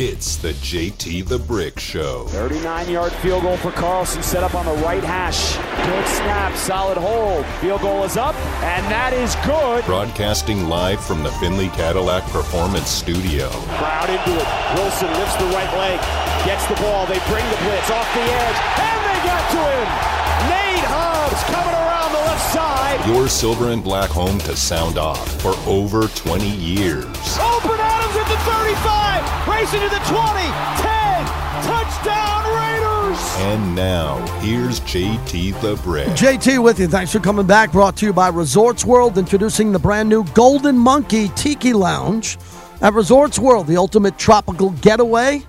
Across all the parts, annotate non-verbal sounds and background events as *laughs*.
It's the JT the Brick Show. 39 yard field goal for Carlson, set up on the right hash. Good snap, solid hold. Field goal is up, and that is good. Broadcasting live from the Findlay Cadillac Performance Studio. Crowd into it. Wilson lifts the right leg, gets the ball. They bring the blitz off the edge, and they got to him. Nate Hobbs coming around the left side. Your silver and black home to sound off for over 20 years. Open the 35, racing to the 20, 10, touchdown Raiders. And now, here's JT the Brick. JT with you. Thanks for coming back. Brought to you by Resorts World, introducing the brand new Golden Monkey Tiki Lounge at Resorts World, the ultimate tropical getaway.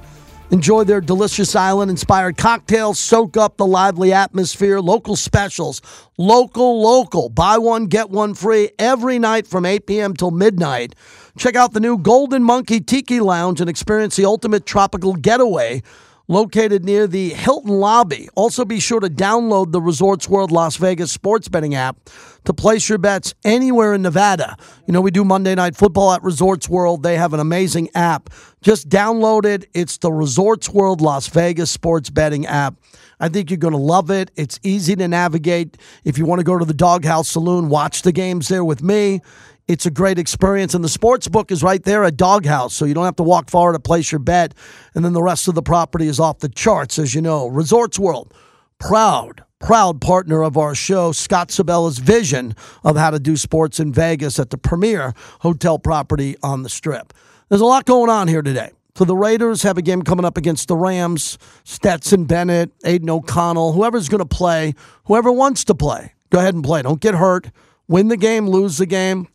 Enjoy their delicious island inspired cocktails, soak up the lively atmosphere, local specials, local, local. Buy one, get one free every night from 8 p.m. till midnight. Check out the new Golden Monkey Tiki Lounge and experience the ultimate tropical getaway located near the Hilton lobby. Also, be sure to download the Resorts World Las Vegas sports betting app to place your bets anywhere in Nevada. You know, we do Monday Night Football at Resorts World. They have an amazing app. Just download it. It's the Resorts World Las Vegas sports betting app. I think you're going to love it. It's easy to navigate. If you want to go to the Doghouse Saloon, watch the games there with me. It's a great experience, and the sports book is right there at Doghouse, so you don't have to walk far to place your bet. And then the rest of the property is off the charts, as you know. Resorts World, proud, proud partner of our show. Scott Sibella's vision of how to do sports in Vegas at the premier hotel property on the Strip. There's a lot going on here today. So the Raiders have a game coming up against the Rams. Stetson Bennett, Aidan O'Connell, whoever's going to play, whoever wants to play, go ahead and play. Don't get hurt. Win the game, lose the game.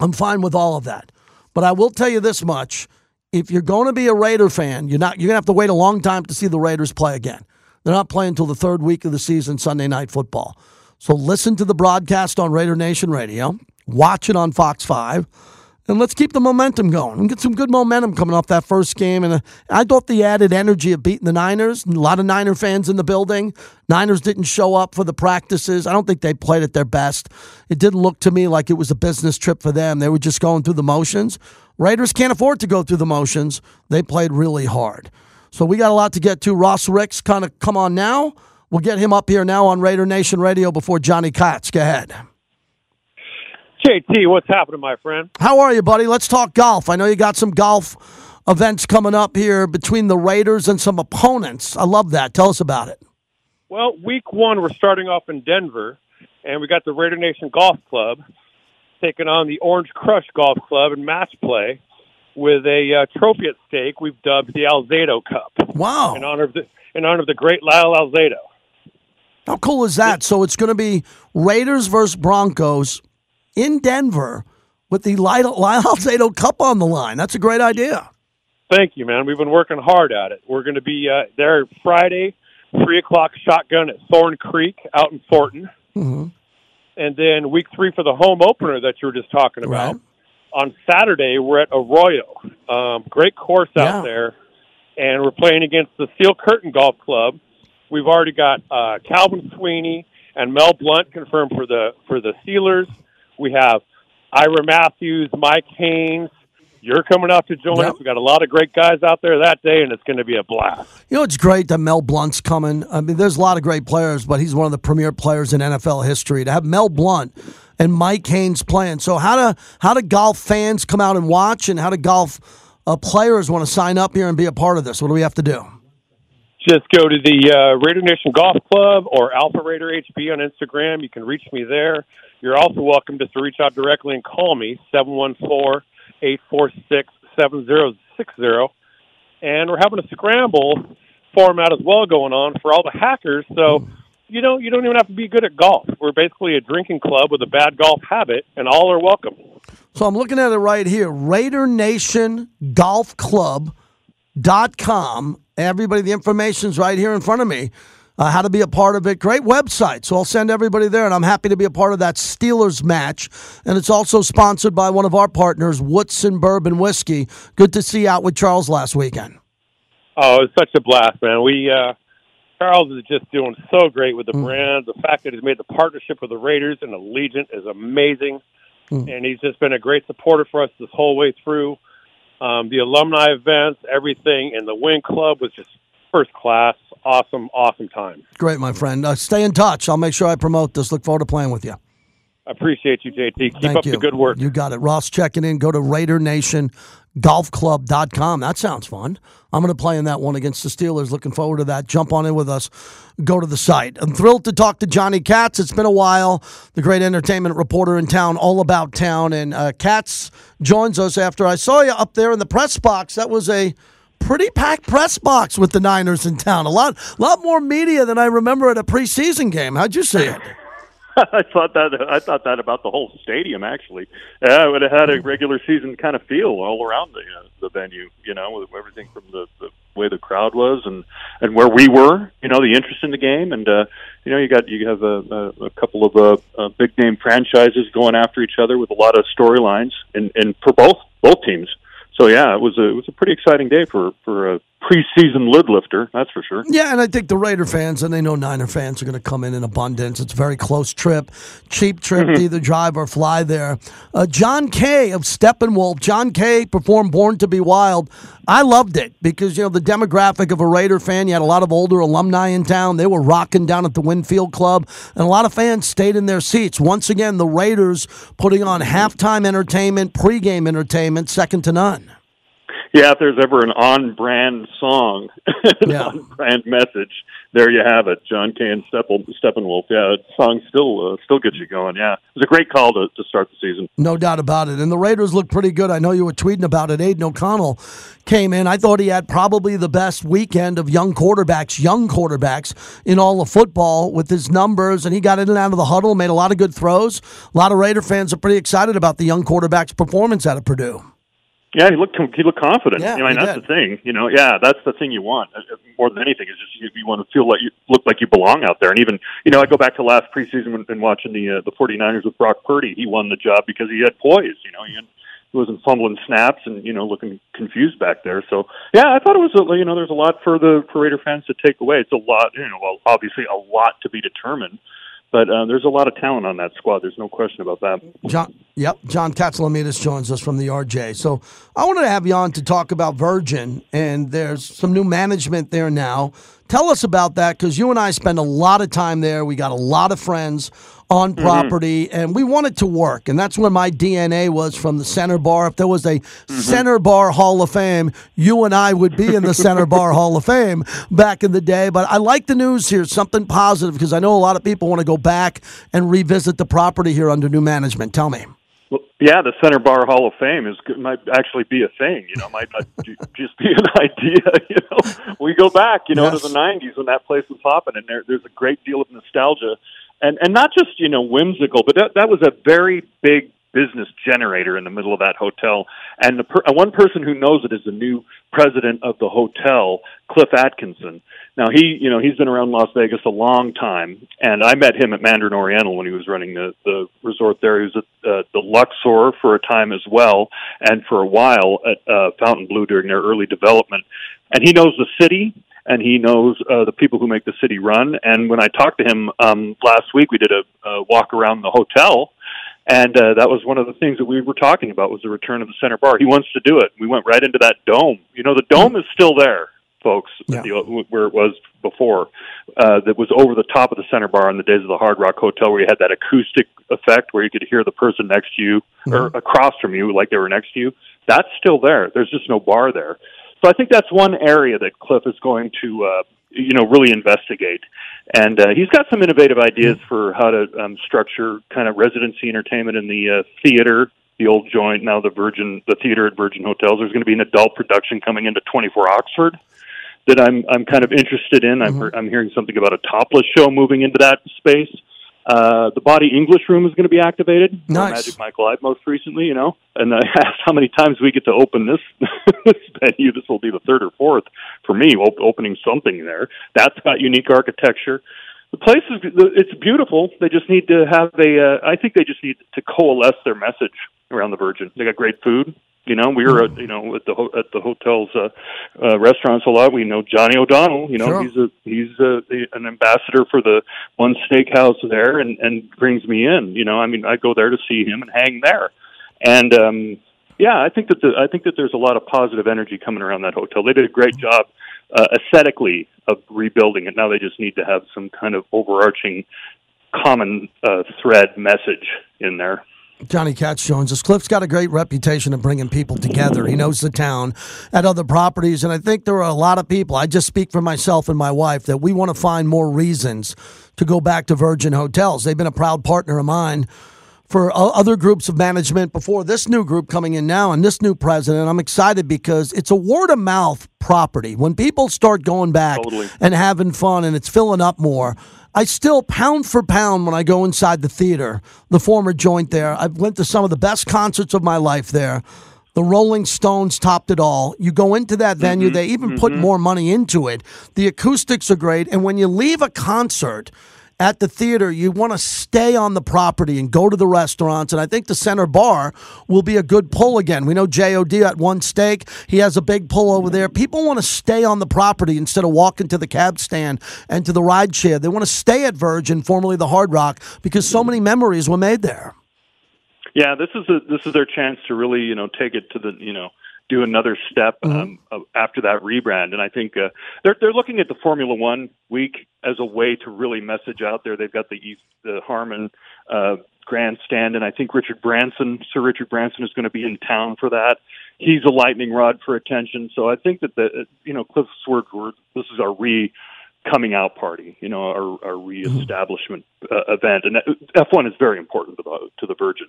I'm fine with all of that. But I will tell you this much. If you're going to be a Raider fan, you're not you're going to have to wait a long time to see the Raiders play again. They're not playing until the third week of the season, Sunday night football. So listen to the broadcast on Raider Nation Radio, watch it on Fox 5, and let's keep the momentum going and get some good momentum coming off that first game. And uh, I thought the added energy of beating the Niners, a lot of Niner fans in the building. Niners didn't show up for the practices. I don't think they played at their best. It didn't look to me like it was a business trip for them. They were just going through the motions. Raiders can't afford to go through the motions. They played really hard. So we got a lot to get to. Ross Ricks kind of come on now. We'll get him up here now on Raider Nation Radio before Johnny Kats. Go ahead. JT, what's happening, my friend? How are you, buddy? Let's talk golf. I know you got some golf events coming up here between the Raiders and some opponents. I love that. Tell us about it. Well, week one, we're starting off in Denver, and we got the Raider Nation Golf Club taking on the Orange Crush Golf Club in match play with a uh, trophy at stake we've dubbed the Alzado Cup. Wow. In honor of the, in honor of the great Lyle Alzado. How cool is that? So it's going to be Raiders versus Broncos in Denver with the Lyle *laughs* Lyle Alzado Cup on the line. That's a great idea. Thank you, man. We've been working hard at it. We're going to be uh, there Friday, 3 o'clock shotgun at Thorn Creek out in Thornton. Mm-hmm. And then week three for the home opener that you were just talking about. Right. On Saturday, we're at Arroyo. Um, great course out Yeah. there. And we're playing against the Steel Curtain Golf Club. We've already got uh, Calvin Sweeney and Mel Blount confirmed for the for the Steelers. We have Ira Matthews, Mike Haynes. You're coming out to join Yep. us. We got a lot of great guys out there that day, and it's going to be a blast. You know, it's great that Mel Blount's coming. I mean, there's a lot of great players, but he's one of the premier players in NFL history. To have Mel Blount and Mike Haynes playing. So, how do how do golf fans come out and watch, and how do golf uh, players want to sign up here and be a part of this? What do we have to do? Just go to the uh, Raider Nation Golf Club or Alpha Raider HB on Instagram. You can reach me there. You're also welcome just to reach out directly and call me, 714-846-7060. And we're having a scramble format as well going on for all the hackers. So, you know, you don't even have to be good at golf. We're basically a drinking club with a bad golf habit, and all are welcome. So I'm looking at it right here. Raider Nation Golf Club dot com. Everybody, the information's right here in front of me. Uh, how to be a part of it. Great website. So I'll send everybody there, and I'm happy to be a part of that Steelers match. And it's also sponsored by one of our partners, Woodson Bourbon Whiskey. Good to see you out with Charles last weekend. Oh, it was such a blast, man. We uh Charles is just doing so great with the brand. The fact that he's made the partnership with the Raiders and Allegiant is amazing. And he's just been a great supporter for us this whole way through. Um, the alumni events, everything, and the Win Club was just first class. Awesome, awesome time. Great, my friend. Uh, stay in touch. I'll make sure I promote this. Look forward to playing with you. Appreciate you, JT. Keep Thank up you. the good work. You got it. Ross checking in. Go to Raider Nation golfclub.com. That sounds fun. I'm going to play in that one against the Steelers. Looking forward to that. Jump on in with us. Go to the site. I'm thrilled to talk to Johnny Kats. It's been a while. The great entertainment reporter in town, all about town. And uh, Kats joins us after I saw you up there in the press box. That was a pretty packed press box with the Niners in town. A lot, lot more media than I remember at a preseason game. How'd you see it? *laughs* I thought that I thought that about the whole stadium actually. Yeah, it would have had a regular season kind of feel all around the uh, the venue. You know, with everything from the, the way the crowd was and and where we were. You know, the interest in the game, and uh, you know, you got you have a, a, a couple of uh, uh, big name franchises going after each other with a lot of storylines, and and for both both teams. So yeah, it was a it was a pretty exciting day for for a preseason lid lifter, that's for sure. Yeah, and I think the Raider fans and they know Niner fans are going to come in in abundance. It's a very close trip, cheap trip to either drive or fly there. Uh, John Kay of Steppenwolf. John Kay performed "Born to Be Wild." I loved it because you know the demographic of a Raider fan. You had a lot of older alumni in town. They were rocking down at the Wynn Field Club, and a lot of fans stayed in their seats. Once again, the Raiders putting on halftime entertainment, pregame entertainment, second to none. Yeah, if there's ever an on-brand song, an *laughs* Yeah. on-brand message, there you have it. John Kay and Steppen, Steppenwolf. Yeah, the song still uh, still gets you going. Yeah, it was a great call to, to start the season. No doubt about it. And the Raiders look pretty good. I know you were tweeting about it. Aidan O'Connell came in. I thought he had probably the best weekend of young quarterbacks, young quarterbacks in all of football with his numbers. And he got in and out of the huddle, made a lot of good throws. A lot of Raider fans are pretty excited about the young quarterback's performance out of Purdue. Yeah, he looked he looked confident. Yeah, I mean, that's did. the thing. You know, yeah, that's the thing you want Uh, uh, more than anything is just you, you want to feel like you look like you belong out there. And even you know, I go back to last preseason when, and watching the uh, the 49ers with Brock Purdy. He won the job because he had poise. You know, he, had, he wasn't fumbling snaps and you know looking confused back there. So yeah, I thought it was a, you know there's a lot for the for Raider fans to take away. It's a lot. You know, well, obviously a lot to be determined. But uh, there's a lot of talent on that squad. There's no question about that. John, yep, John Katsilometes joins us from the RJ. So I wanted to have you on to talk about Virgin, and there's some new management there now. Tell us about that because you and I spend a lot of time there. We got a lot of friends on mm-hmm. property, and we want it to work. And that's where my DNA was from the Center Bar. If there was a mm-hmm. Center Bar Hall of Fame, you and I would be in the Center *laughs* Bar Hall of Fame back in the day. But I like the news here, something positive, because I know a lot of people want to go back and revisit the property here under new management. Tell me. Well, yeah, the Center Bar Hall of Fame is might actually be a thing. You know, might not *laughs* just be an idea. *laughs* You know, we go back, you know, Yes. to the '90s when that place was popping, and there, there's a great deal of nostalgia, and and not just you know whimsical, but that that was a very big business generator in the middle of that hotel. And the per- one person who knows it is the new president of the hotel, Cliff Atkinson. Now he, you know, he's been around Las Vegas a long time, and I met him at Mandarin Oriental when he was running the the resort there. He was at uh, the Luxor for a time as well, and for a while at uh, Fontainebleau during their early development. And he knows the city, and he knows uh, the people who make the city run. And when I talked to him um, last week, we did a, a walk around the hotel. And uh, that was one of the things that we were talking about was the return of the center bar. He wants to do it. We went right into that dome. You know, the dome is still there, folks, Yeah. the, where it was before. Uh, that was over the top of the center bar in the days of the Hard Rock Hotel, where you had that acoustic effect where you could hear the person next to you or across from you, like they were next to you. That's still there. There's just no bar there. So I think that's one area that Cliff is going to, uh, you know, really investigate. And uh, he's got some innovative ideas for how to um, structure kind of residency entertainment in the uh, theater, the old joint, now the Virgin, the theater at Virgin Hotels. There's going to be an adult production coming into 24 Oxford that I'm I'm kind of interested in. I'm I'm hearing something about a topless show moving into that space. Uh, the Body English Room is going to be activated. Nice. Magic Mike Live most recently, you know. And I *laughs* asked how many times we get to open this *laughs* this venue. This will be the third or fourth for me, op- opening something there. That's got unique architecture. The place is it's beautiful. They just need to have a. Uh, I think they just need to coalesce their message around the Virgin. They got great food. You know, we were at, you know at the ho- at the hotel's uh, uh, restaurants a lot. We know Johnny O'Donnell. You know, Sure. he's a he's a, an ambassador for the one steakhouse there, and and brings me in. You know, I mean, I go there to see him and hang there, and um, Yeah, I think that the, I think that there's a lot of positive energy coming around that hotel. They did a great job uh, aesthetically of rebuilding it. Now they just need to have some kind of overarching common uh, thread message in there. Johnny Kats Jones. This Cliff's got a great reputation of bringing people together. He knows the town at other properties, and I think there are a lot of people. I just speak for myself and my wife that we want to find more reasons to go back to Virgin Hotels. They've been a proud partner of mine for uh, other groups of management before this new group coming in now and this new president. I'm excited because it's a word of mouth property. When people start going back totally. and having fun and it's filling up more, I still pound for pound when I go inside the theater, the former joint there. I went to some of the best concerts of my life there. The Rolling Stones topped it all. You go into that venue, mm-hmm. they even mm-hmm. put more money into it. The acoustics are great. And when you leave a concert, at the theater, you want to stay on the property and go to the restaurants. And I think the center bar will be a good pull again. We know JOD at one steak, he has a big pull over there. People want to stay on the property instead of walking to the cab stand and to the ride share. They want to stay at Virgin, formerly the Hard Rock, because so many memories were made there. Yeah, this is a, this is their chance to really you know take it to the you know do another step mm-hmm. um, after that rebrand. And I think uh, they're they're looking at the Formula One week as a way to really message out there. They've got the East, the Harmon uh, grandstand, and I think Richard Branson, Sir Richard Branson, is going to be in town for that. He's a lightning rod for attention. So I think that the you know Cliff Swardsworth, this is our re coming out party, you know, our, our reestablishment uh, event, and F1 is very important to the to the Virgin.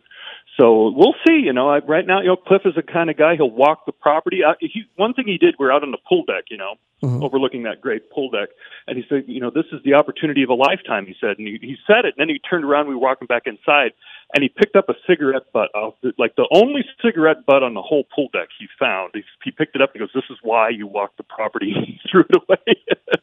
So we'll see. You know, I, right now, you know, Cliff is the kind of guy he'll walk the property. I, he, one thing he did, we're out on the pool deck, you know, mm-hmm. overlooking that great pool deck, and he said, you know, this is the opportunity of a lifetime. He said, and he, he said it, and then he turned around. We were walking back inside, and he picked up a cigarette butt off, the, like the only cigarette butt on the whole pool deck he found. He, he picked it up and goes, "This is why you walk the property." *laughs* he threw it away.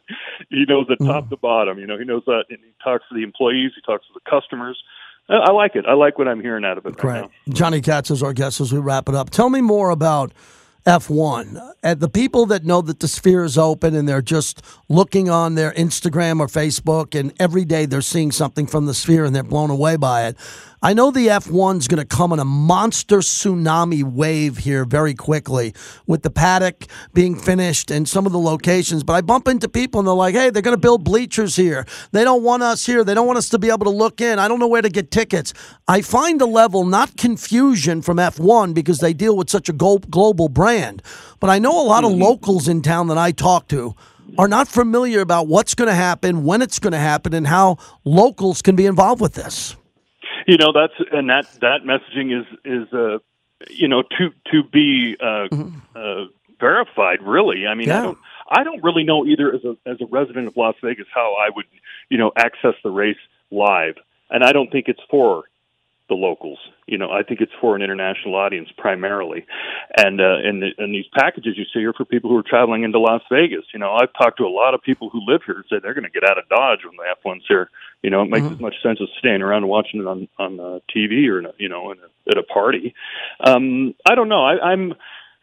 *laughs* he knows it top mm. to bottom. You know, he knows that, and he talks to the employees. He talks to the customers. I like it. I like what I'm hearing out of it. Right, right Johnny Kats is our guest as we wrap it up. Tell me more about F1. And uh, the people that know that the sphere is open and they're just looking on their Instagram or Facebook, and every day they're seeing something from the sphere and they're blown away by it. I know the F1's going to come in a monster tsunami wave here very quickly with the paddock being finished and some of the locations. But I bump into people and they're like, hey, they're going to build bleachers here. They don't want us here. They don't want us to be able to look in. I don't know where to get tickets. I find a level not confusion from F1 because they deal with such a global brand. But I know a lot of mm-hmm. locals in town that I talk to are not familiar about what's going to happen, when it's going to happen, and how locals can be involved with this you know that's and that that messaging is is uh you know to to be uh, mm-hmm. uh verified really i mean yeah. i don't i don't really know either as a as a resident of las vegas how i would you know access the race live and i don't think it's for the locals. You know, I think it's for an international audience primarily, and uh, and the, and these packages you see are for people who are traveling into Las Vegas. You know, I've talked to a lot of people who live here and say they're going to get out of Dodge when the F1's here. You know, it makes mm-hmm. as much sense as staying around and watching it on on uh, TV or you know in a, at a party. Um, I don't know. I, I'm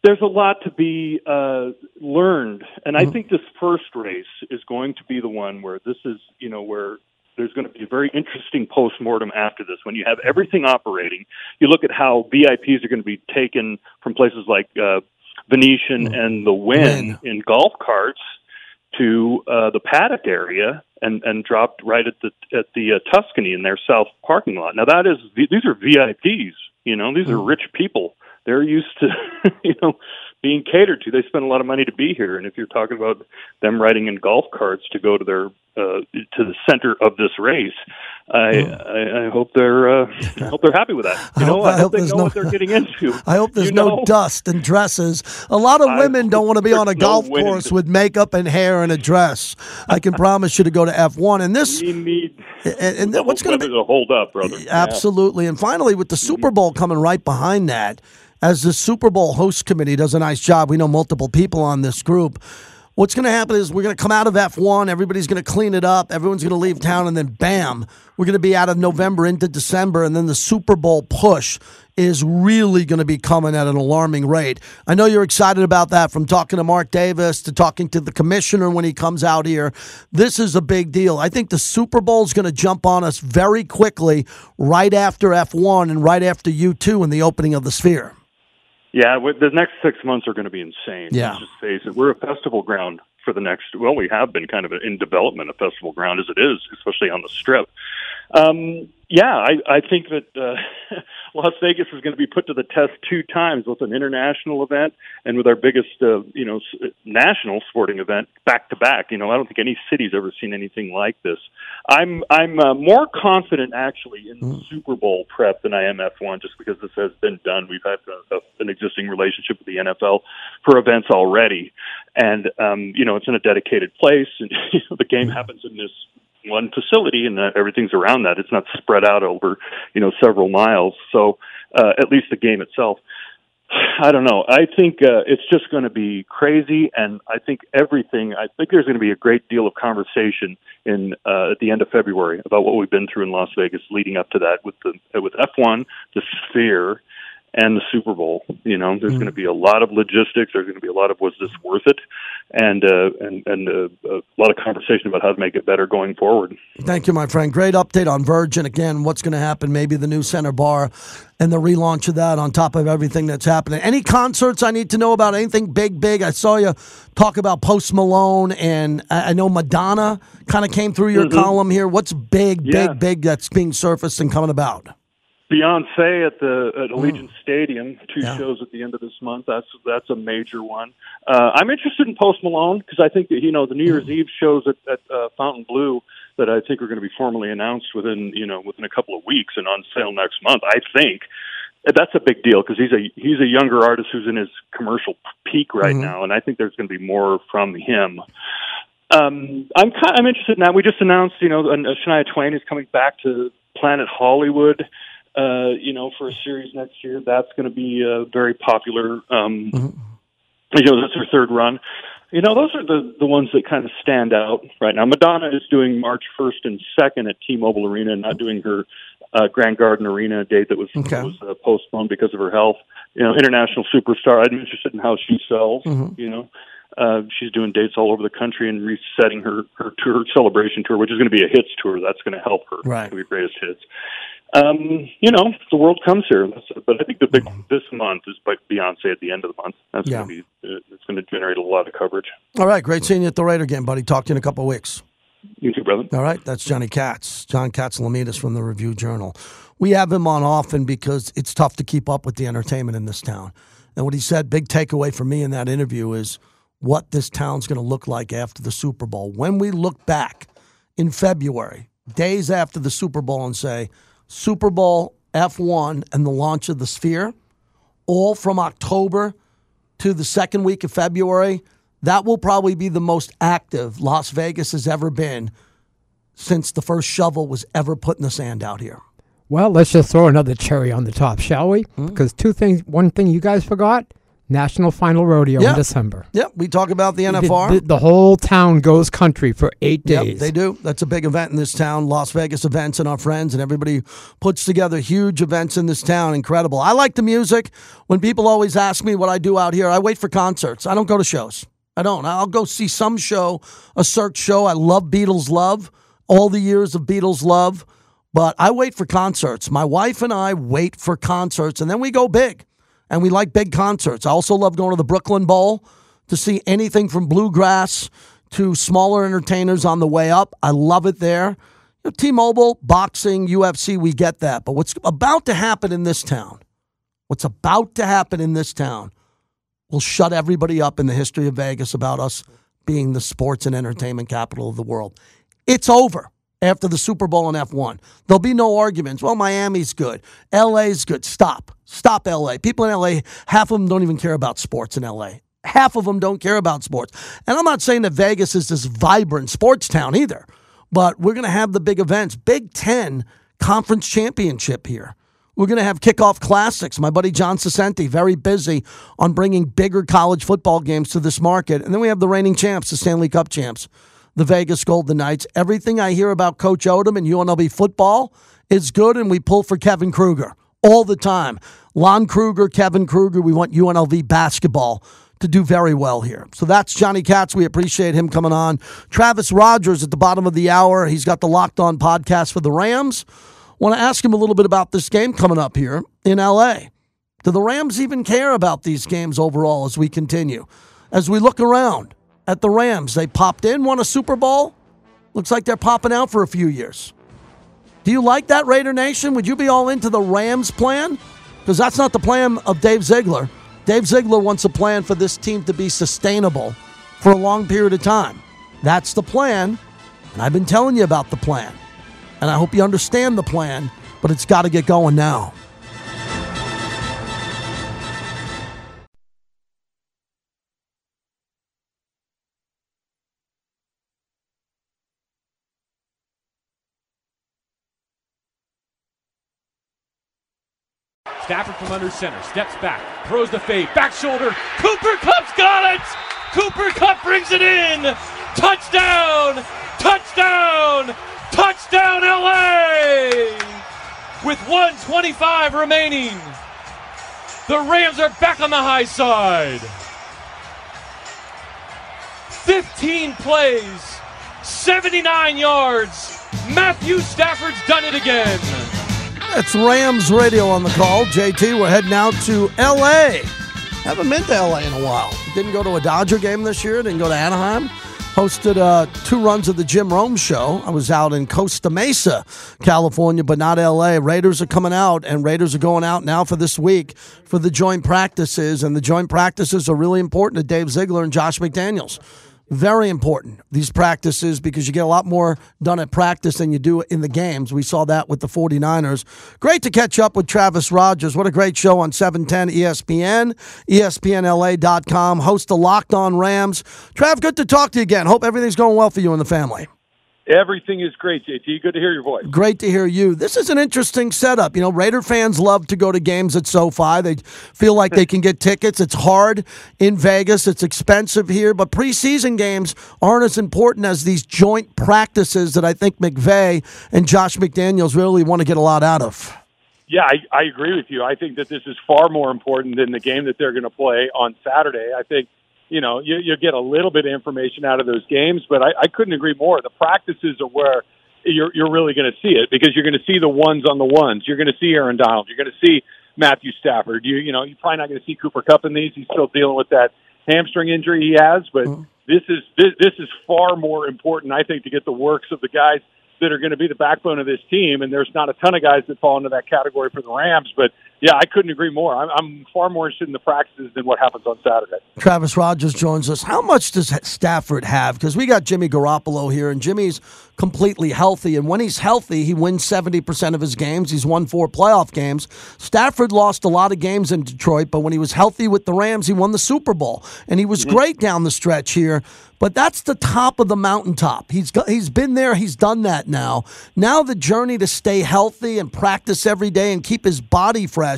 there's a lot to be uh, learned, and I mm-hmm. think this first race is going to be the one where this is, you know, where there's going to be a very interesting post-mortem after this when you have everything operating you look at how vips are going to be taken from places like uh, venetian mm. and the Wynn in golf carts to uh, the paddock area and and dropped right at the at the uh, tuscany in their south parking lot now that is these are vips you know these are mm. rich people they're used to *laughs* you know being catered to. They spend a lot of money to be here, and if you're talking about them riding in golf carts to go to their uh, to the center of this race, I. I, I hope they're uh, I hope they're happy with that. You I know, hope, I, hope, hope they know no, what they're getting into. *laughs* I hope there's you no dust and dresses. A lot of women don't want to be on a golf no course with makeup and hair and a dress. I can promise you to go to F1. And this, we need, and, and what's going to be a hold up, brother? Absolutely. Yeah. And finally, with the Super Bowl coming right behind that as the Super Bowl host committee does a nice job. We know multiple people on this group. What's going to happen is we're going to come out of F1. Everybody's going to clean it up. Everyone's going to leave town, and then bam, we're going to be out of November into December, and then the Super Bowl push is really going to be coming at an alarming rate. I know you're excited about that from talking to Mark Davis to talking to the commissioner when he comes out here. This is a big deal. I think the Super Bowl is going to jump on us very quickly right after F1 and right after U2 in the opening of the sphere. Yeah, the next six months are going to be insane. Yeah. Let's just face it. We're a festival ground for the next. Well, we have been kind of in development, a festival ground as it is, especially on the strip. Um, yeah, I, I think that uh, *laughs* Las Vegas is going to be put to the test two times with an international event and with our biggest, uh, you know, s- national sporting event back to back. You know, I don't think any city's ever seen anything like this. I'm I'm uh, more confident actually in the Super Bowl prep than I am F1, just because this has been done. We've had a, a, an existing relationship with the NFL for events already, and um, you know, it's in a dedicated place, and *laughs* you know, the game happens in this one facility and that everything's around that. It's not spread out over, you know, several miles. So, uh, at least the game itself. I don't know. I think uh, it's just going to be crazy, and I think everything. I think there's going to be a great deal of conversation in uh, at the end of February about what we've been through in Las Vegas leading up to that with the with F1, the Sphere, and the Super Bowl. You know, there's going to be a lot of logistics. There's going to be a lot of was this worth it, and uh, and and uh, a lot of conversation about how to make it better going forward. Thank you, my friend. Great update on Virgin. Again, what's going to happen? Maybe the new center bar and the relaunch of that on top of everything that's happening. Any concerts I need to know about? Anything big, big? I saw you talk about Post Malone, and I I know Madonna kind of came through your column here. What's big, Yeah. big, big that's being surfaced and coming about? Beyonce at the at Allegiant Mm. Stadium, two Yeah. shows at the end of this month. That's that's a major one. Uh, I'm interested in Post Malone because I think that you know the New Year's Mm. Eve shows at, at uh, Fontainebleau that I think are going to be formally announced within you know within a couple of weeks and on sale next month. I think that's a big deal because he's a he's a younger artist who's in his commercial peak right Mm-hmm. now, and I think there's going to be more from him. Um, I'm kind I'm interested in that. We just announced, you know, uh, Shania Twain is coming back to Planet Hollywood, uh, you know, for a series next year. That's going to be uh, very popular. Um, You know, that's her third run. You know, those are the the ones that kind of stand out right now. Madonna is doing March 1st and 2nd at T-Mobile Arena, and not doing her uh, Grand Garden Arena date that was Okay. was uh, postponed because of her health. You know, international superstar. I'm interested in how she sells. You know, uh, she's doing dates all over the country and resetting her her tour celebration tour, which is going to be a hits tour. That's going to help her. Right. It's going to be greatest hits. Um, you know, the world comes here. But I think the big this month is by Beyonce at the end of the month. That's Yeah. going to be uh, it's going to generate a lot of coverage. All right, great seeing you at the Raider game, buddy. Talk to you in a couple of weeks. You too, brother. All right, that's Johnny Kats, John Katsilometes from the Review Journal. We have him on often because it's tough to keep up with the entertainment in this town. And what he said, big takeaway for me in that interview is what this town's going to look like after the Super Bowl. When we look back in February, days after the Super Bowl, and say, Super Bowl F1 and the launch of the Sphere, all from October to the second week of February, that will probably be the most active Las Vegas has ever been since the first shovel was ever put in the sand out here. Well, let's just throw another cherry on the top, shall we? Hmm? Because two things. One thing you guys forgot: National Final Rodeo Yeah. in December. Yep, we talk about the The, NFR. the- the whole town goes country for eight Yep, days. they do. That's a big event in this town. Las Vegas events and our friends and everybody puts together huge events in this town. Incredible. I like the music. When people always ask me what I do out here, I wait for concerts. I don't go to shows. I don't. I'll go see some show, a Cirque show. I love Beatles Love, all the years of Beatles Love, but I wait for concerts. My wife and I wait for concerts, and then we go big. And we like big concerts. I also love going to the Brooklyn Bowl to see anything from bluegrass to smaller entertainers on the way up. I love it there. You know, T-Mobile, boxing, UFC, we get that. But what's about to happen in this town, what's about to happen in this town will shut everybody up in the history of Vegas about us being the sports and entertainment capital of the world. It's over after the Super Bowl and F1. There'll be no arguments. Well, Miami's good. LA's good. Stop. Stop LA. People in LA, half of them don't even care about sports in LA. Half of them don't care about sports. And I'm not saying that Vegas is this vibrant sports town either, but we're going to have the big events. Big 10 conference championship here. We're going to have kickoff classics. My buddy John Saccenti, very busy on bringing bigger college football games to this market. And then we have the reigning champs, the Stanley Cup champs, the Vegas Golden Knights. Everything I hear about Coach Odom and UNLV football is good, and we pull for Kevin Kruger all the time. Lon Kruger, Kevin Kruger, we want UNLV basketball to do very well here. So that's Johnny Kats. We appreciate him coming on. Travis Rogers at the bottom of the hour. He's got the Locked On podcast for the Rams. Want to ask him a little bit about this game coming up here in LA. Do the Rams even care about these games overall as we continue? As we look around at the Rams, they popped in, won a Super Bowl. Looks like they're popping out for a few years. Do you like that, Raider Nation? Would you be all into the Rams plan? Because that's not the plan of Dave Ziegler. Dave Ziegler wants a plan for this team to be sustainable for a long period of time. That's the plan. And I've been telling you about the plan. And I hope you understand the plan, but it's got to get going now. Under center, steps back, throws the fade, back shoulder. Cooper Kupp's got it! Cooper Kupp brings it in! Touchdown! Touchdown! Touchdown LA! With 125 remaining. The Rams are back on the high side. 15 plays, 79 yards. Matthew Stafford's done it again. It's Rams Radio on the call. JT, we're heading out to LA. Haven't been to LA in a while. Didn't go to a Dodger game this year, didn't go to Anaheim. Hosted uh, two runs of the Jim Rome show. I was out in Costa Mesa, California, but not LA. Raiders are coming out, and Raiders are going out now for this week for the joint practices. And the joint practices are really important to Dave Ziegler and Josh McDaniels. Very important, these practices, because you get a lot more done at practice than you do in the games. We saw that with the 49ers. Great to catch up with Travis Rogers. What a great show on 710 ESPN, ESPNLA.com, host of Locked On Rams. Trav, good to talk to you again. Hope everything's going well for you and the family. Everything is great, JT. Good to hear your voice. Great to hear you. This is an interesting setup. You know, Raider fans love to go to games at SoFi. They feel like they can get tickets. It's hard in Vegas, it's expensive here, but preseason games aren't as important as these joint practices that I think McVay and Josh McDaniels really want to get a lot out of. Yeah, I, I agree with you. I think that this is far more important than the game that they're going to play on Saturday. I think you know, you, you get a little bit of information out of those games, but I, I couldn't agree more. The practices are where you're, you're really going to see it because you're going to see the ones on the ones. You're going to see Aaron Donald. You're going to see Matthew Stafford. You, you know, you're probably not going to see Cooper Kupp in these. He's still dealing with that hamstring injury he has, but mm-hmm. this is this, this is far more important, I think, to get the works of the guys that are going to be the backbone of this team. And there's not a ton of guys that fall into that category for the Rams, but yeah, I couldn't agree more. I'm, I'm, far more interested in the practices than what happens on Saturday. Travis Rogers joins us. How much does Stafford have? Because we got Jimmy Garoppolo here, and Jimmy's completely healthy. And when he's healthy, he wins 70% of his games. He's won four playoff games. Stafford lost a lot of games in Detroit, but when he was healthy with the Rams, he won the Super Bowl. And he was mm-hmm. great down the stretch here. But that's the top of the mountaintop. He's got, he's been there. He's done that now. Now the journey to stay healthy and practice every day and keep his body fresh.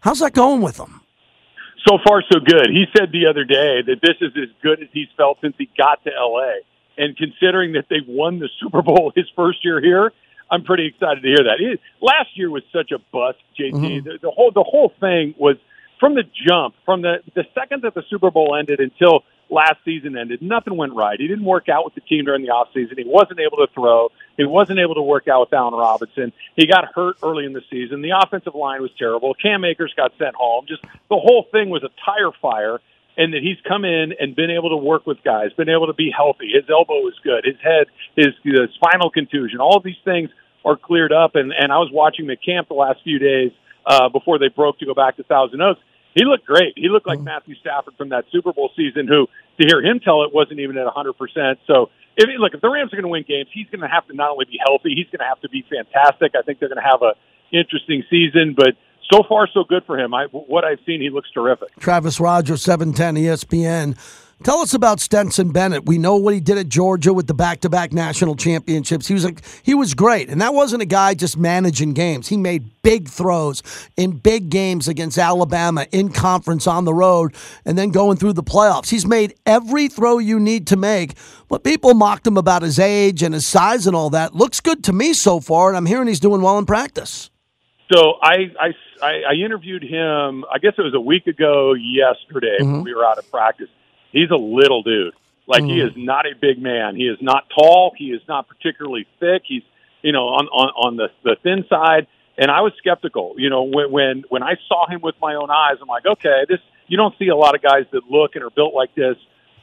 How's that going with him? So far, so good. He said the other day that this is as good as he's felt since he got to LA. And considering that they won the Super Bowl *laughs* his first year here, I'm pretty excited to hear that. It, last year was such a bust, JT. Mm-hmm. The, the whole the whole thing was from the jump, from the the second that the Super Bowl ended until last season ended, nothing went right. He didn't work out with the team during the offseason. He wasn't able to throw. He wasn't able to work out with Allen Robinson. He got hurt early in the season. The offensive line was terrible. Cam Akers got sent home. Just the whole thing was a tire fire. And that he's come in and been able to work with guys, been able to be healthy. His elbow is good. His head, his, his spinal contusion, all these things are cleared up. And, and I was watching the camp the last few days uh, before they broke to go back to Thousand Oaks he looked great. He looked like mm-hmm. Matthew Stafford from that Super Bowl season, who to hear him tell it wasn't even at 100%. So, if look, if the Rams are going to win games, he's going to have to not only be healthy, he's going to have to be fantastic. I think they're going to have a interesting season, but so far so good for him. I, what I've seen, he looks terrific. Travis Rogers, 710 ESPN. Tell us about Stetson Bennett. We know what he did at Georgia with the back-to-back national championships. He was like he was great, and that wasn't a guy just managing games. He made big throws in big games against Alabama in conference on the road, and then going through the playoffs. He's made every throw you need to make. But people mocked him about his age and his size and all that. Looks good to me so far, and I'm hearing he's doing well in practice. So I I I interviewed him. I guess it was a week ago yesterday mm-hmm. when we were out of practice he's a little dude. Like mm. he is not a big man. He is not tall. He is not particularly thick. He's you know on on on the the thin side. and I was skeptical. You know, when when when I saw him with my own eyes, I'm like, okay, this you don't see a lot of guys that look and are built like this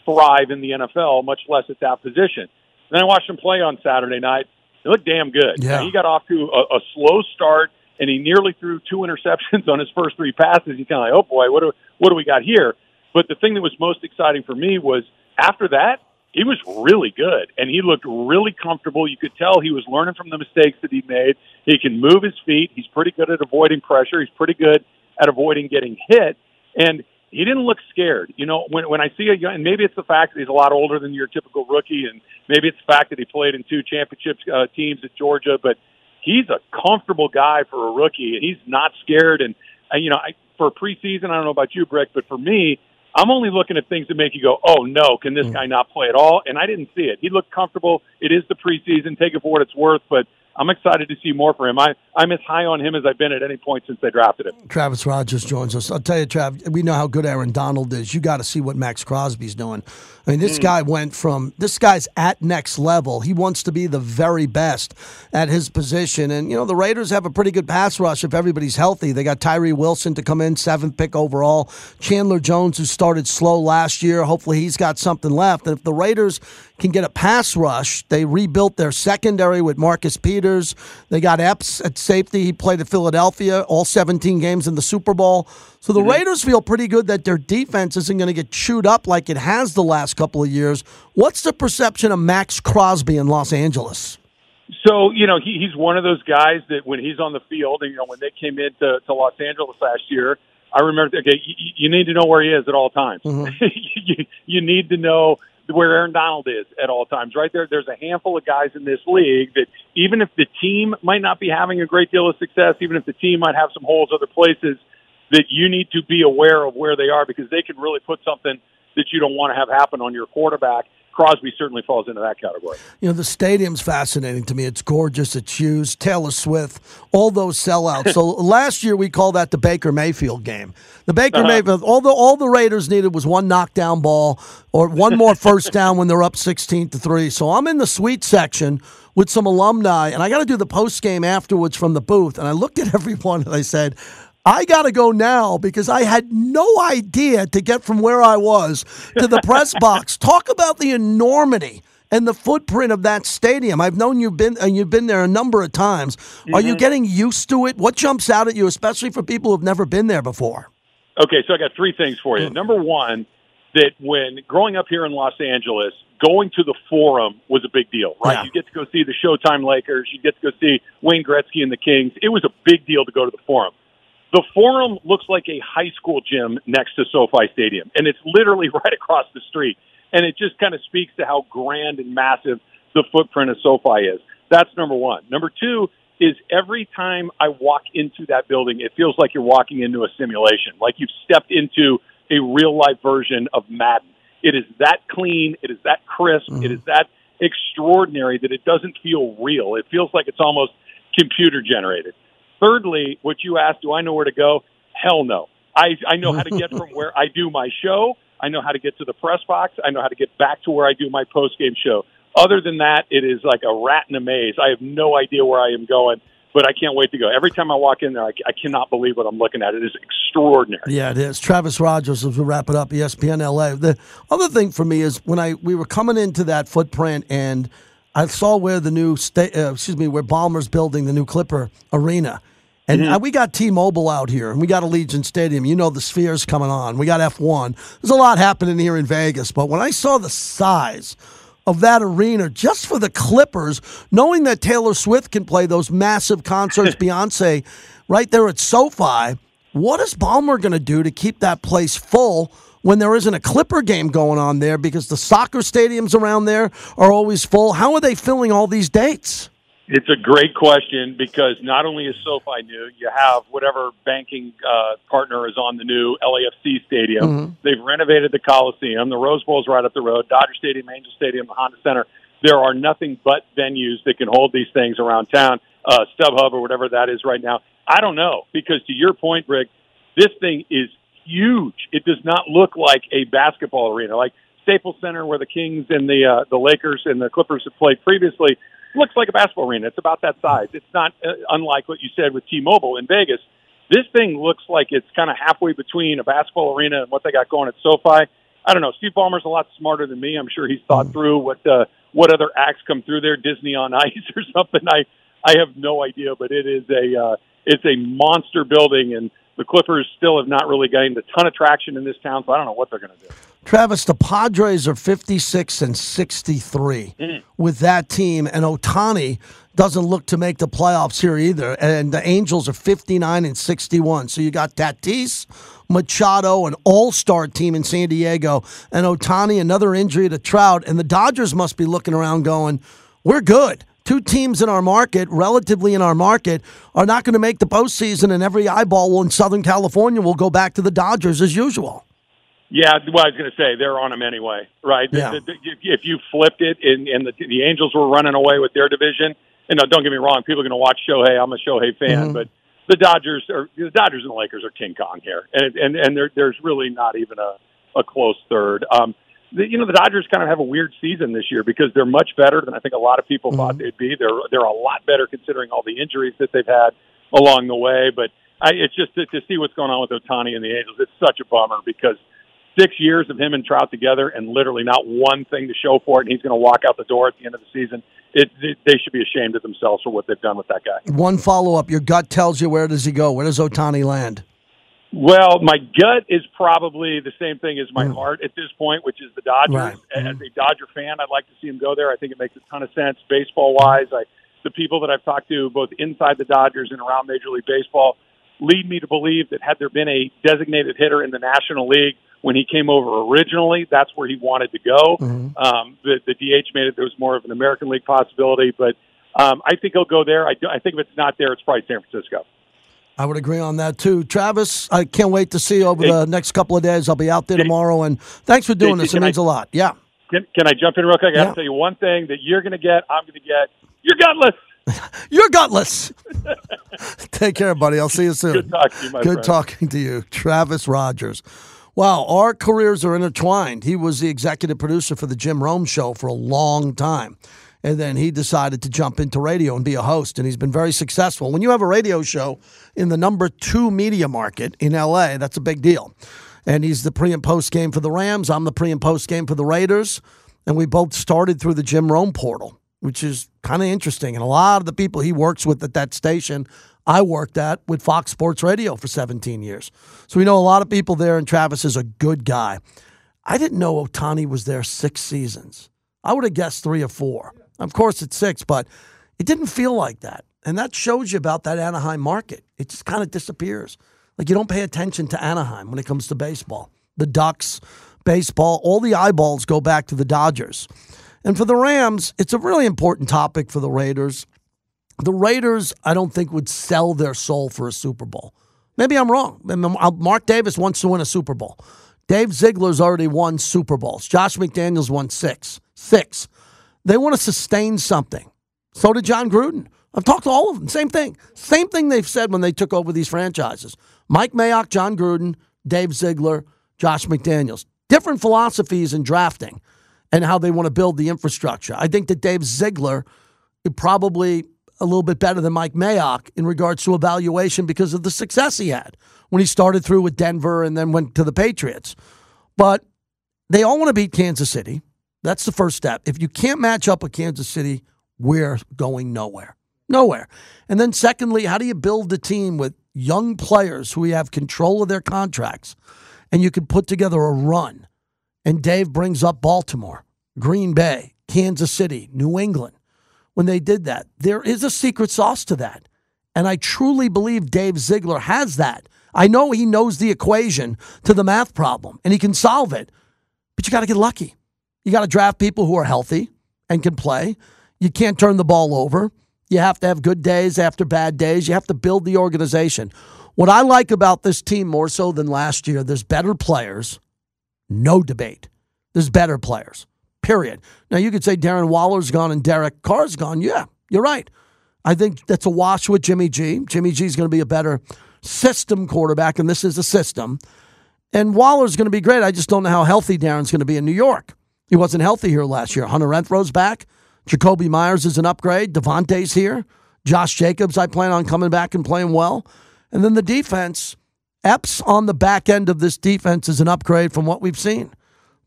thrive in the NFL, much less at that position. Then I watched him play on Saturday night. He looked damn good. Yeah. He got off to a, a slow start, and he nearly threw two interceptions *laughs* on his first three passes. You kind of like, oh boy, what do what do we got here? But the thing that was most exciting for me was after that, he was really good and he looked really comfortable. You could tell he was learning from the mistakes that he made. He can move his feet. He's pretty good at avoiding pressure. He's pretty good at avoiding getting hit. And he didn't look scared. You know, when when I see a young, and maybe it's the fact that he's a lot older than your typical rookie, and maybe it's the fact that he played in two championship uh, teams at Georgia, but he's a comfortable guy for a rookie, and he's not scared. And uh, you know, I, for preseason, I don't know about you, Brick, but for me, I'm only looking at things that make you go, "Oh no, can this hmm. guy not play at all?" And I didn't see it. He looked comfortable. It is the preseason. Take it for what it's worth, but I'm excited to see more for him. I, I'm as high on him as I've been at any point since they drafted him. Travis Rogers joins us. I'll tell you, Trav, we know how good Aaron Donald is. You got to see what Maxx Crosby's doing. I mean, this hmm. guy went from this guy's at next level. He wants to be the very best at his position. And, you know, the Raiders have a pretty good pass rush if everybody's healthy. They got Tyree Wilson to come in, seventh pick overall. Chandler Jones, who started slow last year. Hopefully he's got something left. And if the Raiders can get a pass rush, they rebuilt their secondary with Marcus Peters. They got Epps at safety. He played at Philadelphia all 17 games in the Super Bowl. So the Raiders feel pretty good that their defense isn't going to get chewed up like it has the last couple of years. What's the perception of Maxx Crosby in Los Angeles? So you know he, he's one of those guys that when he's on the field, and you know when they came into to Los Angeles last year, I remember. Okay, you, you need to know where he is at all times. Mm-hmm. *laughs* you, you need to know where Aaron Donald is at all times. Right there, there's a handful of guys in this league that even if the team might not be having a great deal of success, even if the team might have some holes other places, that you need to be aware of where they are because they can really put something that you don't want to have happen on your quarterback. Crosby certainly falls into that category. You know, the stadium's fascinating to me. It's gorgeous. It's huge. Taylor Swift, all those sellouts. so *laughs* last year we called that the Baker Mayfield game. The Baker uh-huh. Mayfield, all the all the Raiders needed was one knockdown ball or one more first *laughs* down when they're up 16 to 3. So I'm in the suite section with some alumni and I got to do the post game afterwards from the booth and I looked at *laughs* everyone and I said, I got to go now because I had no idea to get from where I was to the press *laughs* box. Talk about the enormity and the footprint of that stadium. I've known you've been and you've been there a number of times. Are you mm-hmm. getting used to it? What jumps out at you, especially for people who've never been there before? Okay, so I got three things for you. Mm. Number one, that when growing up here in Los Angeles, going to the Forum was a big deal, right? Yeah. You get to go see the Showtime Lakers, you get to go see Wayne Gretzky and the Kings. It was a big deal to go to the Forum. The Forum looks like a high school gym next to SoFi Stadium, and it's literally *laughs* right across the street. And it just kind of speaks to how grand and massive the footprint of SoFi is. That's number one. Number two is every time I walk into that building, it feels like you're walking into a simulation, like you've stepped into a real life version of Madden. It is that clean, it is that crisp, it is mm-hmm. that extraordinary that it doesn't feel real. It feels like it's almost computer generated. Thirdly, what you asked, do I know where to go? Hell no. I, I know how to get from *laughs* where I do my show. I know how to get to the press box. I know how to get back to where I do my post game show. Other than that, it is like a rat in a maze. I have no idea where I am going, but I can't wait to go. Every time I walk in there, I, I cannot believe what I'm looking at. It is extraordinary. Yeah, it is. Travis Rogers, as we wrap it up, ESPN LA. The other thing for me is when I we were coming into that footprint and I saw where the new sta- uh, excuse me, where Ballmer's building the new Clipper Arena. And uh, we got T-Mobile out here, and we got Allegiant Stadium. You know the Sphere's coming on. We got F1. There's a lot happening here in Vegas. But when I saw the size of that arena just for the Clippers, knowing that Taylor Swift can play those massive concerts, *laughs* Beyonce, right there at SoFi, what is Ballmer going to do to keep that place full when there isn't a Clipper game going on there because the soccer stadiums around there are always full? How are they filling all these dates? It's a great question because not only is SoFi new, you have whatever banking uh, partner is on the new LAFC stadium. They've renovated the Coliseum. The Rose Bowl's right up the road. Dodger Stadium, Angel Stadium, the Honda Center. There are nothing but venues that can hold these things around town. Uh, StubHub or whatever that is right now. I don't know because to your point, Rick, this thing is huge. It does not look like a basketball arena like Staples Center, where the Kings and the uh, the Lakers and the Clippers have played previously looks like a basketball arena. It's about that size. It's not uh, unlike what you said with T-Mobile in Vegas. This thing looks like it's kind of halfway between a basketball arena and what they got going at SoFi. I don't know. Steve Ballmer's a lot smarter than me. I'm sure he's thought through what uh, what other acts come through there, Disney on *laughs* Ice or something. I I have no idea, but it is a uh, it's a monster building, and the Clippers still have not really gained a ton of traction in this town. So I don't know what they're going to do. Travis, the Padres are 56 and 63 Mm. with that team, and Ohtani doesn't look to make the playoffs here either. And the Angels are 59 and 61. So you got Tatis, Machado, an all star team in San Diego, and Ohtani, another injury to Trout. And the Dodgers must be looking around going, we're good. Two teams in our market, relatively in our market, are not going to make the postseason, and every eyeball will, in Southern California will go back to the Dodgers as usual. Yeah, well, I was going to say they're on them anyway, right? Yeah. The- the- If you flipped it and, and the, the Angels were running away with their division, and now, don't get me wrong, people are going to watch Shohei. I'm a Shohei fan, Mhm. but the Dodgers are the Dodgers and the Lakers are King Kong here, and and and there, there's really not even a a close third. Um, you know, the Dodgers kind of have a weird season this year because they're much better than I think a lot of people thought mm-hmm. they'd be. They're they're a lot better considering all the injuries that they've had along the way. But I, it's just to, to see what's going on with Ohtani and the Angels. It's such a bummer because six years of him and Trout together, and literally not one thing to show for it, and he's going to walk out the door at the end of the season. It, it, they should be ashamed of themselves for what they've done with that guy. One follow up. Your gut tells you where does he go? Where does Ohtani land? Well, my gut is probably the same thing as my heart at this point, which is the Dodgers. Right. As a Dodger fan, I'd like to see him go there. I think it makes a ton of sense baseball wise. I the people that I've talked to, both inside the Dodgers and around Major League Baseball, lead me to believe that had there been a designated hitter in the National League when he came over originally, that's where he wanted to go. Um, the, the DH made it there was more of an American League possibility, but um, I think he'll go there. I, do, I think if it's not there, it's probably San Francisco. I would agree on that too. Travis, I can't wait to see you over the next couple of days. I'll be out there tomorrow, and thanks for doing Hey, this. It means a lot. Yeah. Can, can I jump in real quick? I got to tell you one thing that you're going to get, I'm going to get. You're gutless. *laughs* You're gutless. *laughs* Take care, buddy. I'll see you soon. Good talking to you, my Good friend. talking to you, Travis Rogers. Wow, our careers are intertwined. He was the executive producer for the Jim Rome show for a long time. And then he decided to jump into radio and be a host, and he's been very successful. When you have a radio show in the number two media market in LA, that's a big deal. And he's the pre and post game for the Rams. I'm the pre and post game for the Raiders. And we both started through the Jim Rome portal, which is kind of interesting. And a lot of the people he works with at that station, I worked at with Fox Sports Radio for 17 years. So we know a lot of people there, and Travis is a good guy. I didn't know Ohtani was there six seasons. I would have guessed three or four. Of course, it's six, but it didn't feel like that. And that shows you about that Anaheim market. It just kind of disappears. Like you don't pay attention to Anaheim when it comes to baseball. The Ducks, baseball, all the eyeballs go back to the Dodgers. And for the Rams, it's a really important topic for the Raiders. The Raiders, I don't think, would sell their soul for a Super Bowl. Maybe I'm wrong. Mark Davis wants to win a Super Bowl. Dave Ziegler's already won Super Bowls. Josh McDaniels won six. Six. They want to sustain something. So did Jon Gruden. I've talked to all of them. Same thing. Same thing they've said when they took over these franchises. Mike Mayock, Jon Gruden, Dave Ziegler, Josh McDaniels. Different philosophies in drafting and how they want to build the infrastructure. I think that Dave Ziegler probably a little bit better than Mike Mayock in regards to evaluation because of the success he had when he started through with Denver and then went to the Patriots. But they all want to beat Kansas City. That's the first step. If you can't match up with Kansas City, we're going nowhere. Nowhere. And then, secondly, how do you build a team with young players who have control of their contracts and you can put together a run? And Dave brings up Baltimore, Green Bay, Kansas City, New England. When they did that, there is a secret sauce to that. And I truly believe Dave Ziegler has that. I know he knows the equation to the math problem and he can solve it, but you got to get lucky. You got to draft people who are healthy and can play. You can't turn the ball over. You have to have good days after bad days. You have to build the organization. What I like about this team more so than last year, there's better players, no debate. There's better players, period. Now, you could say Darren Waller's gone and Derek Carr's gone. Yeah, you're right. I think that's a wash with Jimmy G. Jimmy G's going to be a better system quarterback, and this is a system. And Waller's going to be great. I just don't know how healthy Darren's going to be in New York. He wasn't healthy here last year. Hunter Renfrow's back. Jakobi Meyers is an upgrade. Davante's here. Josh Jacobs, I plan on coming back and playing well. And then the defense, Epps on the back end of this defense is an upgrade from what we've seen.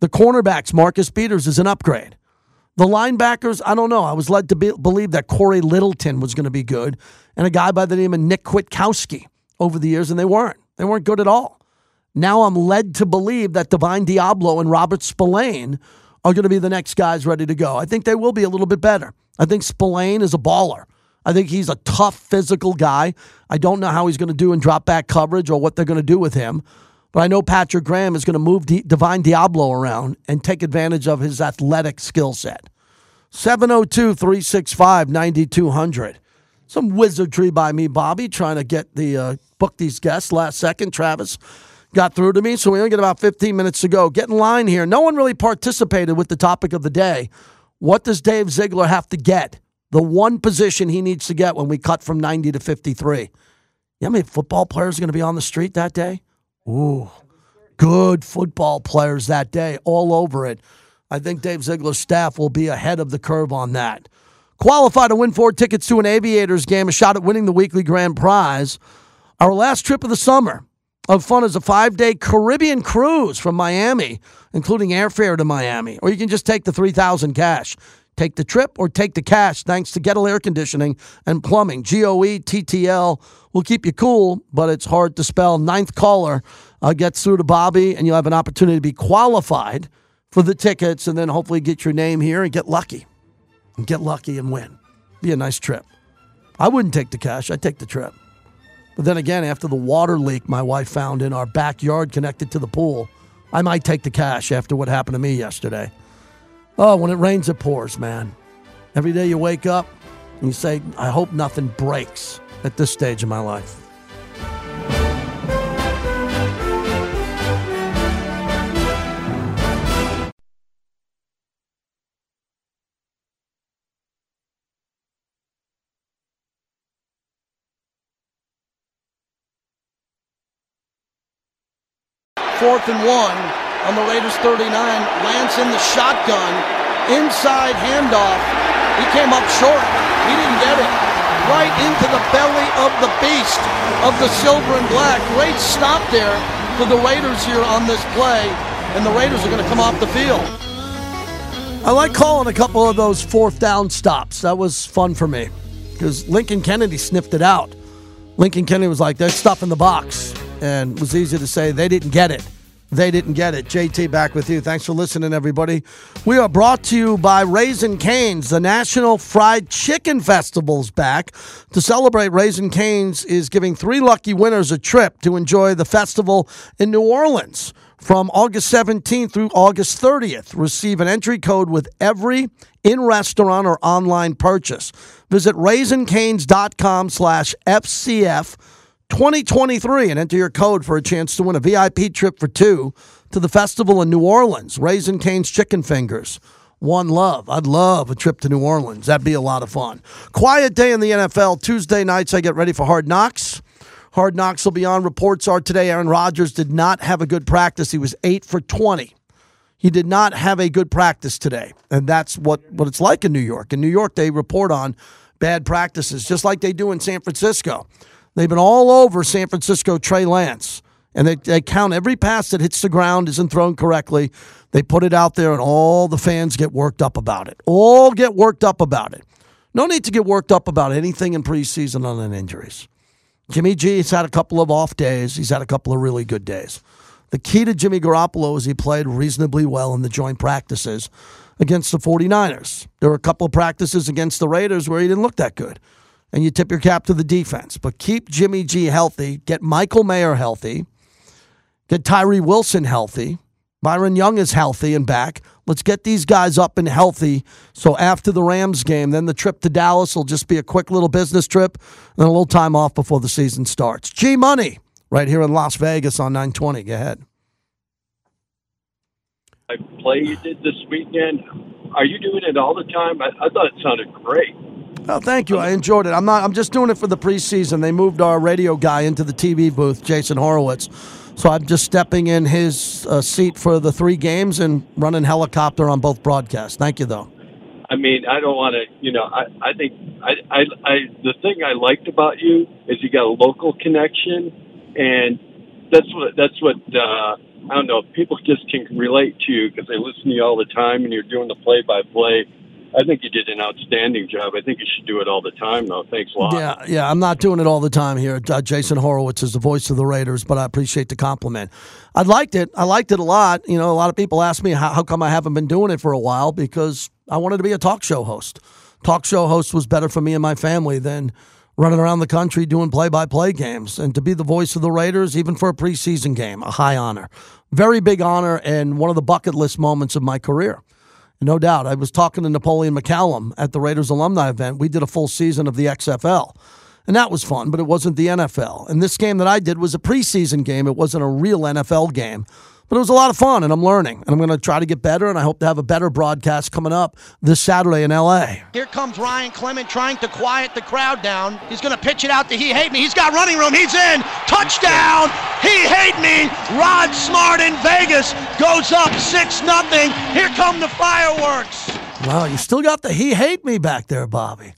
The cornerbacks, Marcus Peters, is an upgrade. The linebackers, I don't know. I was led to be, believe that Cory Littleton was going to be good, and a guy by the name of Nick Kwiatkoski over the years, and they weren't. They weren't good at all. Now I'm led to believe that Divine Deablo and Robert Spillane are going to be the next guys ready to go. I think they will be a little bit better. I think Spillane is a baller. I think he's a tough physical guy. I don't know how he's going to do in drop back coverage or what they're going to do with him. But I know Patrick Graham is going to move Divine Deablo around and take advantage of his athletic skill set. 702 365 9200. Some wizardry by me, Bobby, trying to get the uh, book these guests last second. Travis got through to me, so we only get about 15 minutes to go. Get in line here. No one really participated with the topic of the day. What does Dave Ziegler have to get? the one position he needs to get when we cut from 90 to 53. You know how many football players are going to be on the street that day? Ooh, good football players that day, all over it. I think Dave Ziegler's staff will be ahead of the curve on that. Qualify to win four tickets to an Aviators game, a shot at winning the weekly grand prize. Our last trip of the summer of fun is a five day Caribbean cruise from Miami, including airfare to Miami, or you can just take the 3000 cash. Take the trip or take the cash thanks to Goettl Air Conditioning and Plumbing. G O E T T L will keep you cool, but it's hard to spell. Ninth caller uh, gets through to Bobby, and you'll have an opportunity to be qualified for the tickets and then hopefully get your name here and get lucky. And get lucky and win. Be a nice trip. I wouldn't take the cash, I'd take the trip. But then again, after the water leak my wife found in our backyard connected to the pool, I might take the cash after what happened to me yesterday. Oh, when it rains, it pours, man. Every day you wake up and you say, I hope nothing breaks at this stage of my life. Fourth and one on the Raiders 39. Lance in the shotgun, inside handoff. He came up short. He didn't get it. Right into the belly of the beast of the silver and black. Great stop there for the Raiders here on this play, and the Raiders are going to come off the field. I like calling a couple of those fourth down stops. That was fun for me because Lincoln Kennedy sniffed it out. Lincoln Kennedy was like, "There's stuff in the box," and it was easy to say they didn't get it. They didn't get it. JT back with you. Thanks for listening, everybody. We are brought to you by Raising Cane's. The National Fried Chicken Festival's back. To celebrate, Raising Cane's is giving three lucky winners a trip to enjoy the festival in New Orleans from August 17th through August 30th. Receive an entry code with every in-restaurant or online purchase. Visit raisingcanes.com slash FCF 2023 and enter your code for a chance to win a VIP trip for two to the festival in New Orleans. Raising Cane's Chicken Fingers. One love. I'd love a trip to New Orleans. That'd be a lot of fun. Quiet day in the NFL. Tuesday nights, I get ready for Hard Knocks. Hard Knocks will be on. Reports are today Aaron Rodgers did not have a good practice. He was 8 for 20. He did not have a good practice today. And that's what, what it's like in New York. In New York, they report on bad practices, just like they do in San Francisco. They've been all over San Francisco Trey Lance. And they, they count every pass that hits the ground isn't thrown correctly. They put it out there, and all the fans get worked up about it. All get worked up about it. No need to get worked up about anything in preseason on an injuries. Jimmy G has had a couple of off days. He's had a couple of really good days. The key to Jimmy Garoppolo is he played reasonably well in the joint practices against the 49ers. There were a couple of practices against the Raiders where he didn't look that good and you tip your cap to the defense. But keep Jimmy G healthy, get Michael Mayer healthy, get Tyree Wilson healthy. Byron Young is healthy and back. Let's get these guys up and healthy. So after the Rams game, then the trip to Dallas will just be a quick little business trip and a little time off before the season starts. G Money, right here in Las Vegas on 920. Go ahead. I play you did this weekend. Are you doing it all the time? I, I thought it sounded great. Oh, thank you. I enjoyed it. I'm not. I'm just doing it for the preseason. They moved our radio guy into the TV booth, Jason Horowitz. So I'm just stepping in his uh, seat for the three games and running helicopter on both broadcasts. Thank you, though. I mean, I don't want to, you know, I, I think, I, I, I, the thing I liked about you is you got a local connection, and that's what, that's what, uh, I don't know, people just can relate to you because they listen to you all the time and you're doing the play by play. I think you did an outstanding job. I think you should do it all the time, though. Thanks a lot. Yeah, yeah. I'm not doing it all the time here. Uh, Jason Horowitz is the voice of the Raiders, but I appreciate the compliment. I liked it. I liked it a lot. You know, a lot of people ask me how, how come I haven't been doing it for a while because I wanted to be a talk show host. Talk show host was better for me and my family than running around the country doing play by play games. And to be the voice of the Raiders, even for a preseason game, a high honor. Very big honor and one of the bucket list moments of my career. No doubt. I was talking to Napoleon McCallum at the Raiders alumni event. We did a full season of the XFL. And that was fun, but it wasn't the NFL. And this game that I did was a preseason game. It wasn't a real NFL game. But it was a lot of fun, and I'm learning. And I'm going to try to get better, and I hope to have a better broadcast coming up this Saturday in LA. Here comes Ryan Clement trying to quiet the crowd down. He's going to pitch it out to He Hate Me. He's got running room. He's in. Touchdown. He Hate Me. Rod Smart in Vegas goes up 6 nothing. Here come the fireworks. Wow, you still got the He Hate Me back there, Bobby.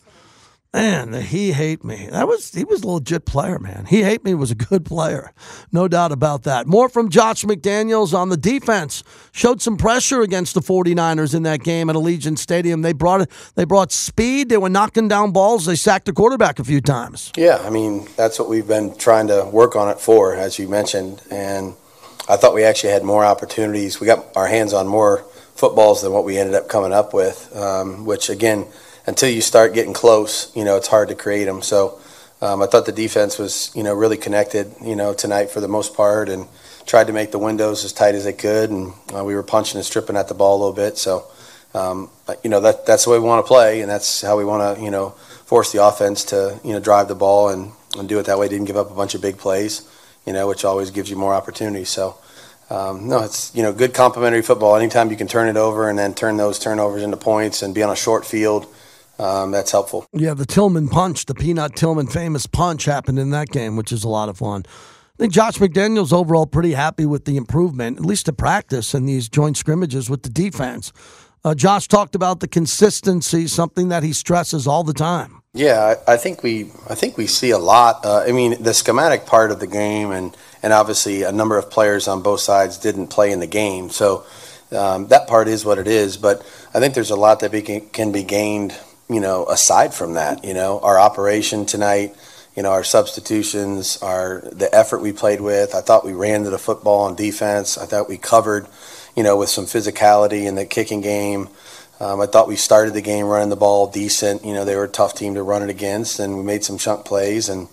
Man, the he hate me. That was he was a legit player, man. He hate me was a good player, no doubt about that. More from Josh McDaniels on the defense. Showed some pressure against the 49ers in that game at Allegiant Stadium. They brought they brought speed. They were knocking down balls. They sacked the quarterback a few times. Yeah, I mean that's what we've been trying to work on it for, as you mentioned. And I thought we actually had more opportunities. We got our hands on more footballs than what we ended up coming up with, um, which again until you start getting close, you know, it's hard to create them. So um, I thought the defense was, you know, really connected, you know, tonight for the most part, and tried to make the windows as tight as they could, and uh, we were punching and stripping at the ball a little bit. So, um, you know, that that's the way we want to play, and that's how we want to, you know, force the offense to, you know, drive the ball and, and do it that way. Didn't give up a bunch of big plays, you know, which always gives you more opportunities. So. Um, no, it's you know good complementary football. Anytime you can turn it over and then turn those turnovers into points and be on a short field, um, that's helpful. Yeah, the Tillman punch, the Peanut Tillman famous punch happened in that game, which is a lot of fun. I think Josh McDaniels overall pretty happy with the improvement, at least to practice in these joint scrimmages with the defense. Uh, Josh talked about the consistency, something that he stresses all the time. Yeah, I, I think we I think we see a lot. Uh, I mean, the schematic part of the game, and and obviously a number of players on both sides didn't play in the game, so um, that part is what it is. But I think there's a lot that be, can be gained you know, aside from that, you know, our operation tonight, you know, our substitutions, our the effort we played with. I thought we ran to the football on defense. I thought we covered, you know, with some physicality in the kicking game. Um, I thought we started the game running the ball decent. You know, they were a tough team to run it against, and we made some chunk plays. And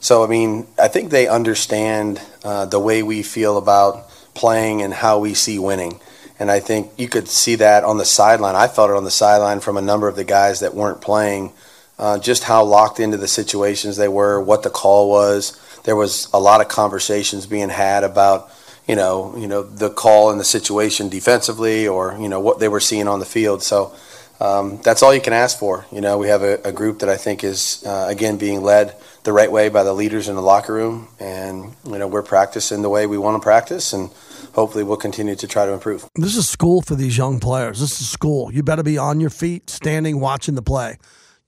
so, I mean, I think they understand uh, the way we feel about playing and how we see winning. And I think you could see that on the sideline. I felt it on the sideline from a number of the guys that weren't playing, uh, just how locked into the situations they were, what the call was. There was a lot of conversations being had about, you know, you know the call and the situation defensively, or you know what they were seeing on the field. So um, that's all you can ask for. You know, we have a, a group that I think is uh, again being led the right way by the leaders in the locker room, and you know we're practicing the way we want to practice, and hopefully we'll continue to try to improve. This is school for these young players. This is school. You better be on your feet, standing, watching the play.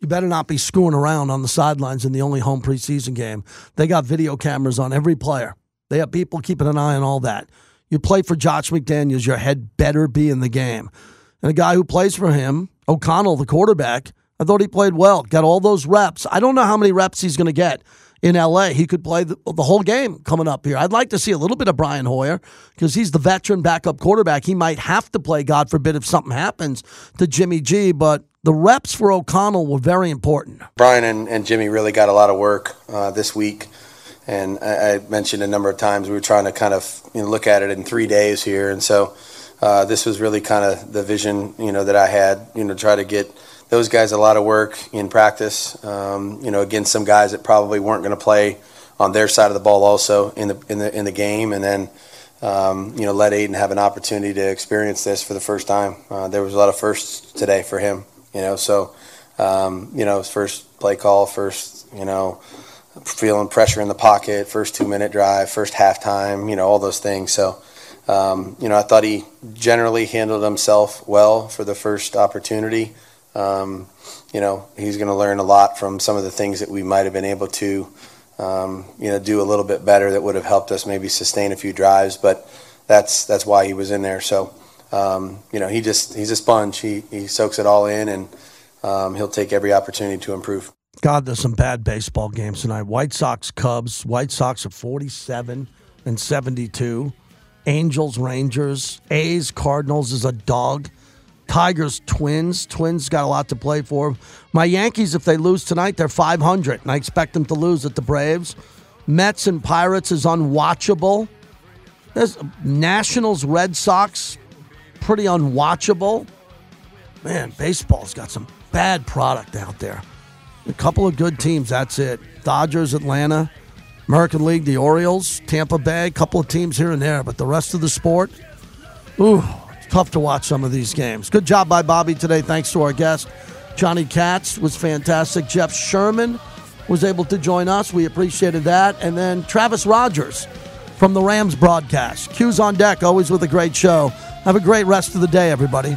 You better not be screwing around on the sidelines in the only home preseason game. They got video cameras on every player. They have people keeping an eye on all that. You play for Josh McDaniels, your head better be in the game. And a guy who plays for him, O'Connell, the quarterback, I thought he played well. Got all those reps. I don't know how many reps he's going to get in LA. He could play the, the, whole game coming up here. I'd like to see a little bit of Brian Hoyer because he's the veteran backup quarterback. He might have to play, God forbid, if something happens to Jimmy G, but the reps for O'Connell were very important. Brian and, and Jimmy really got a lot of work uh, this week. And I, I, mentioned a number of times we were trying to kind of you know, look at it in three days here. And so uh, this was really kind of the vision, you know, that I had, you know, try to get – those guys a lot of work in practice. Um, you know, against some guys that probably weren't going to play on their side of the ball also in the in the in the game, and then um, you know let Aidan have an opportunity to experience this for the first time. Uh, there was a lot of firsts today for him. You know, so um, you know first play call, first you know feeling pressure in the pocket, first two minute drive, first halftime. You know all those things. So. Um, you know, I thought he generally handled himself well for the first opportunity. Um, you know, he's going to learn a lot from some of the things that we might have been able to, um, you know, do a little bit better that would have helped us maybe sustain a few drives. But that's that's why he was in there. So, um, you know, he just he's a sponge. He he soaks it all in, and um, he'll take every opportunity to improve. God, there's some bad baseball games tonight. White Sox, Cubs. White Sox are 47 and 72. Angels, Rangers. A's, Cardinals is a dog. Tigers, Twins. Twins got a lot to play for. My Yankees, if they lose tonight, they're 500, and I expect them to lose at the Braves. Mets and Pirates is unwatchable. There's Nationals, Red Sox, pretty unwatchable. Man, baseball's got some bad product out there. A couple of good teams, that's it. Dodgers, Atlanta, American League, the Orioles, Tampa Bay, a couple of teams here and there, but the rest of the sport, ooh, tough to watch some of these games. Good job by Bobby today. Thanks to our guest. Johnny Kats was fantastic. Jeff Sherman was able to join us. We appreciated that. And then Travis Rogers from the Rams broadcast. Q's on deck, always with a great show. Have a great rest of the day, everybody.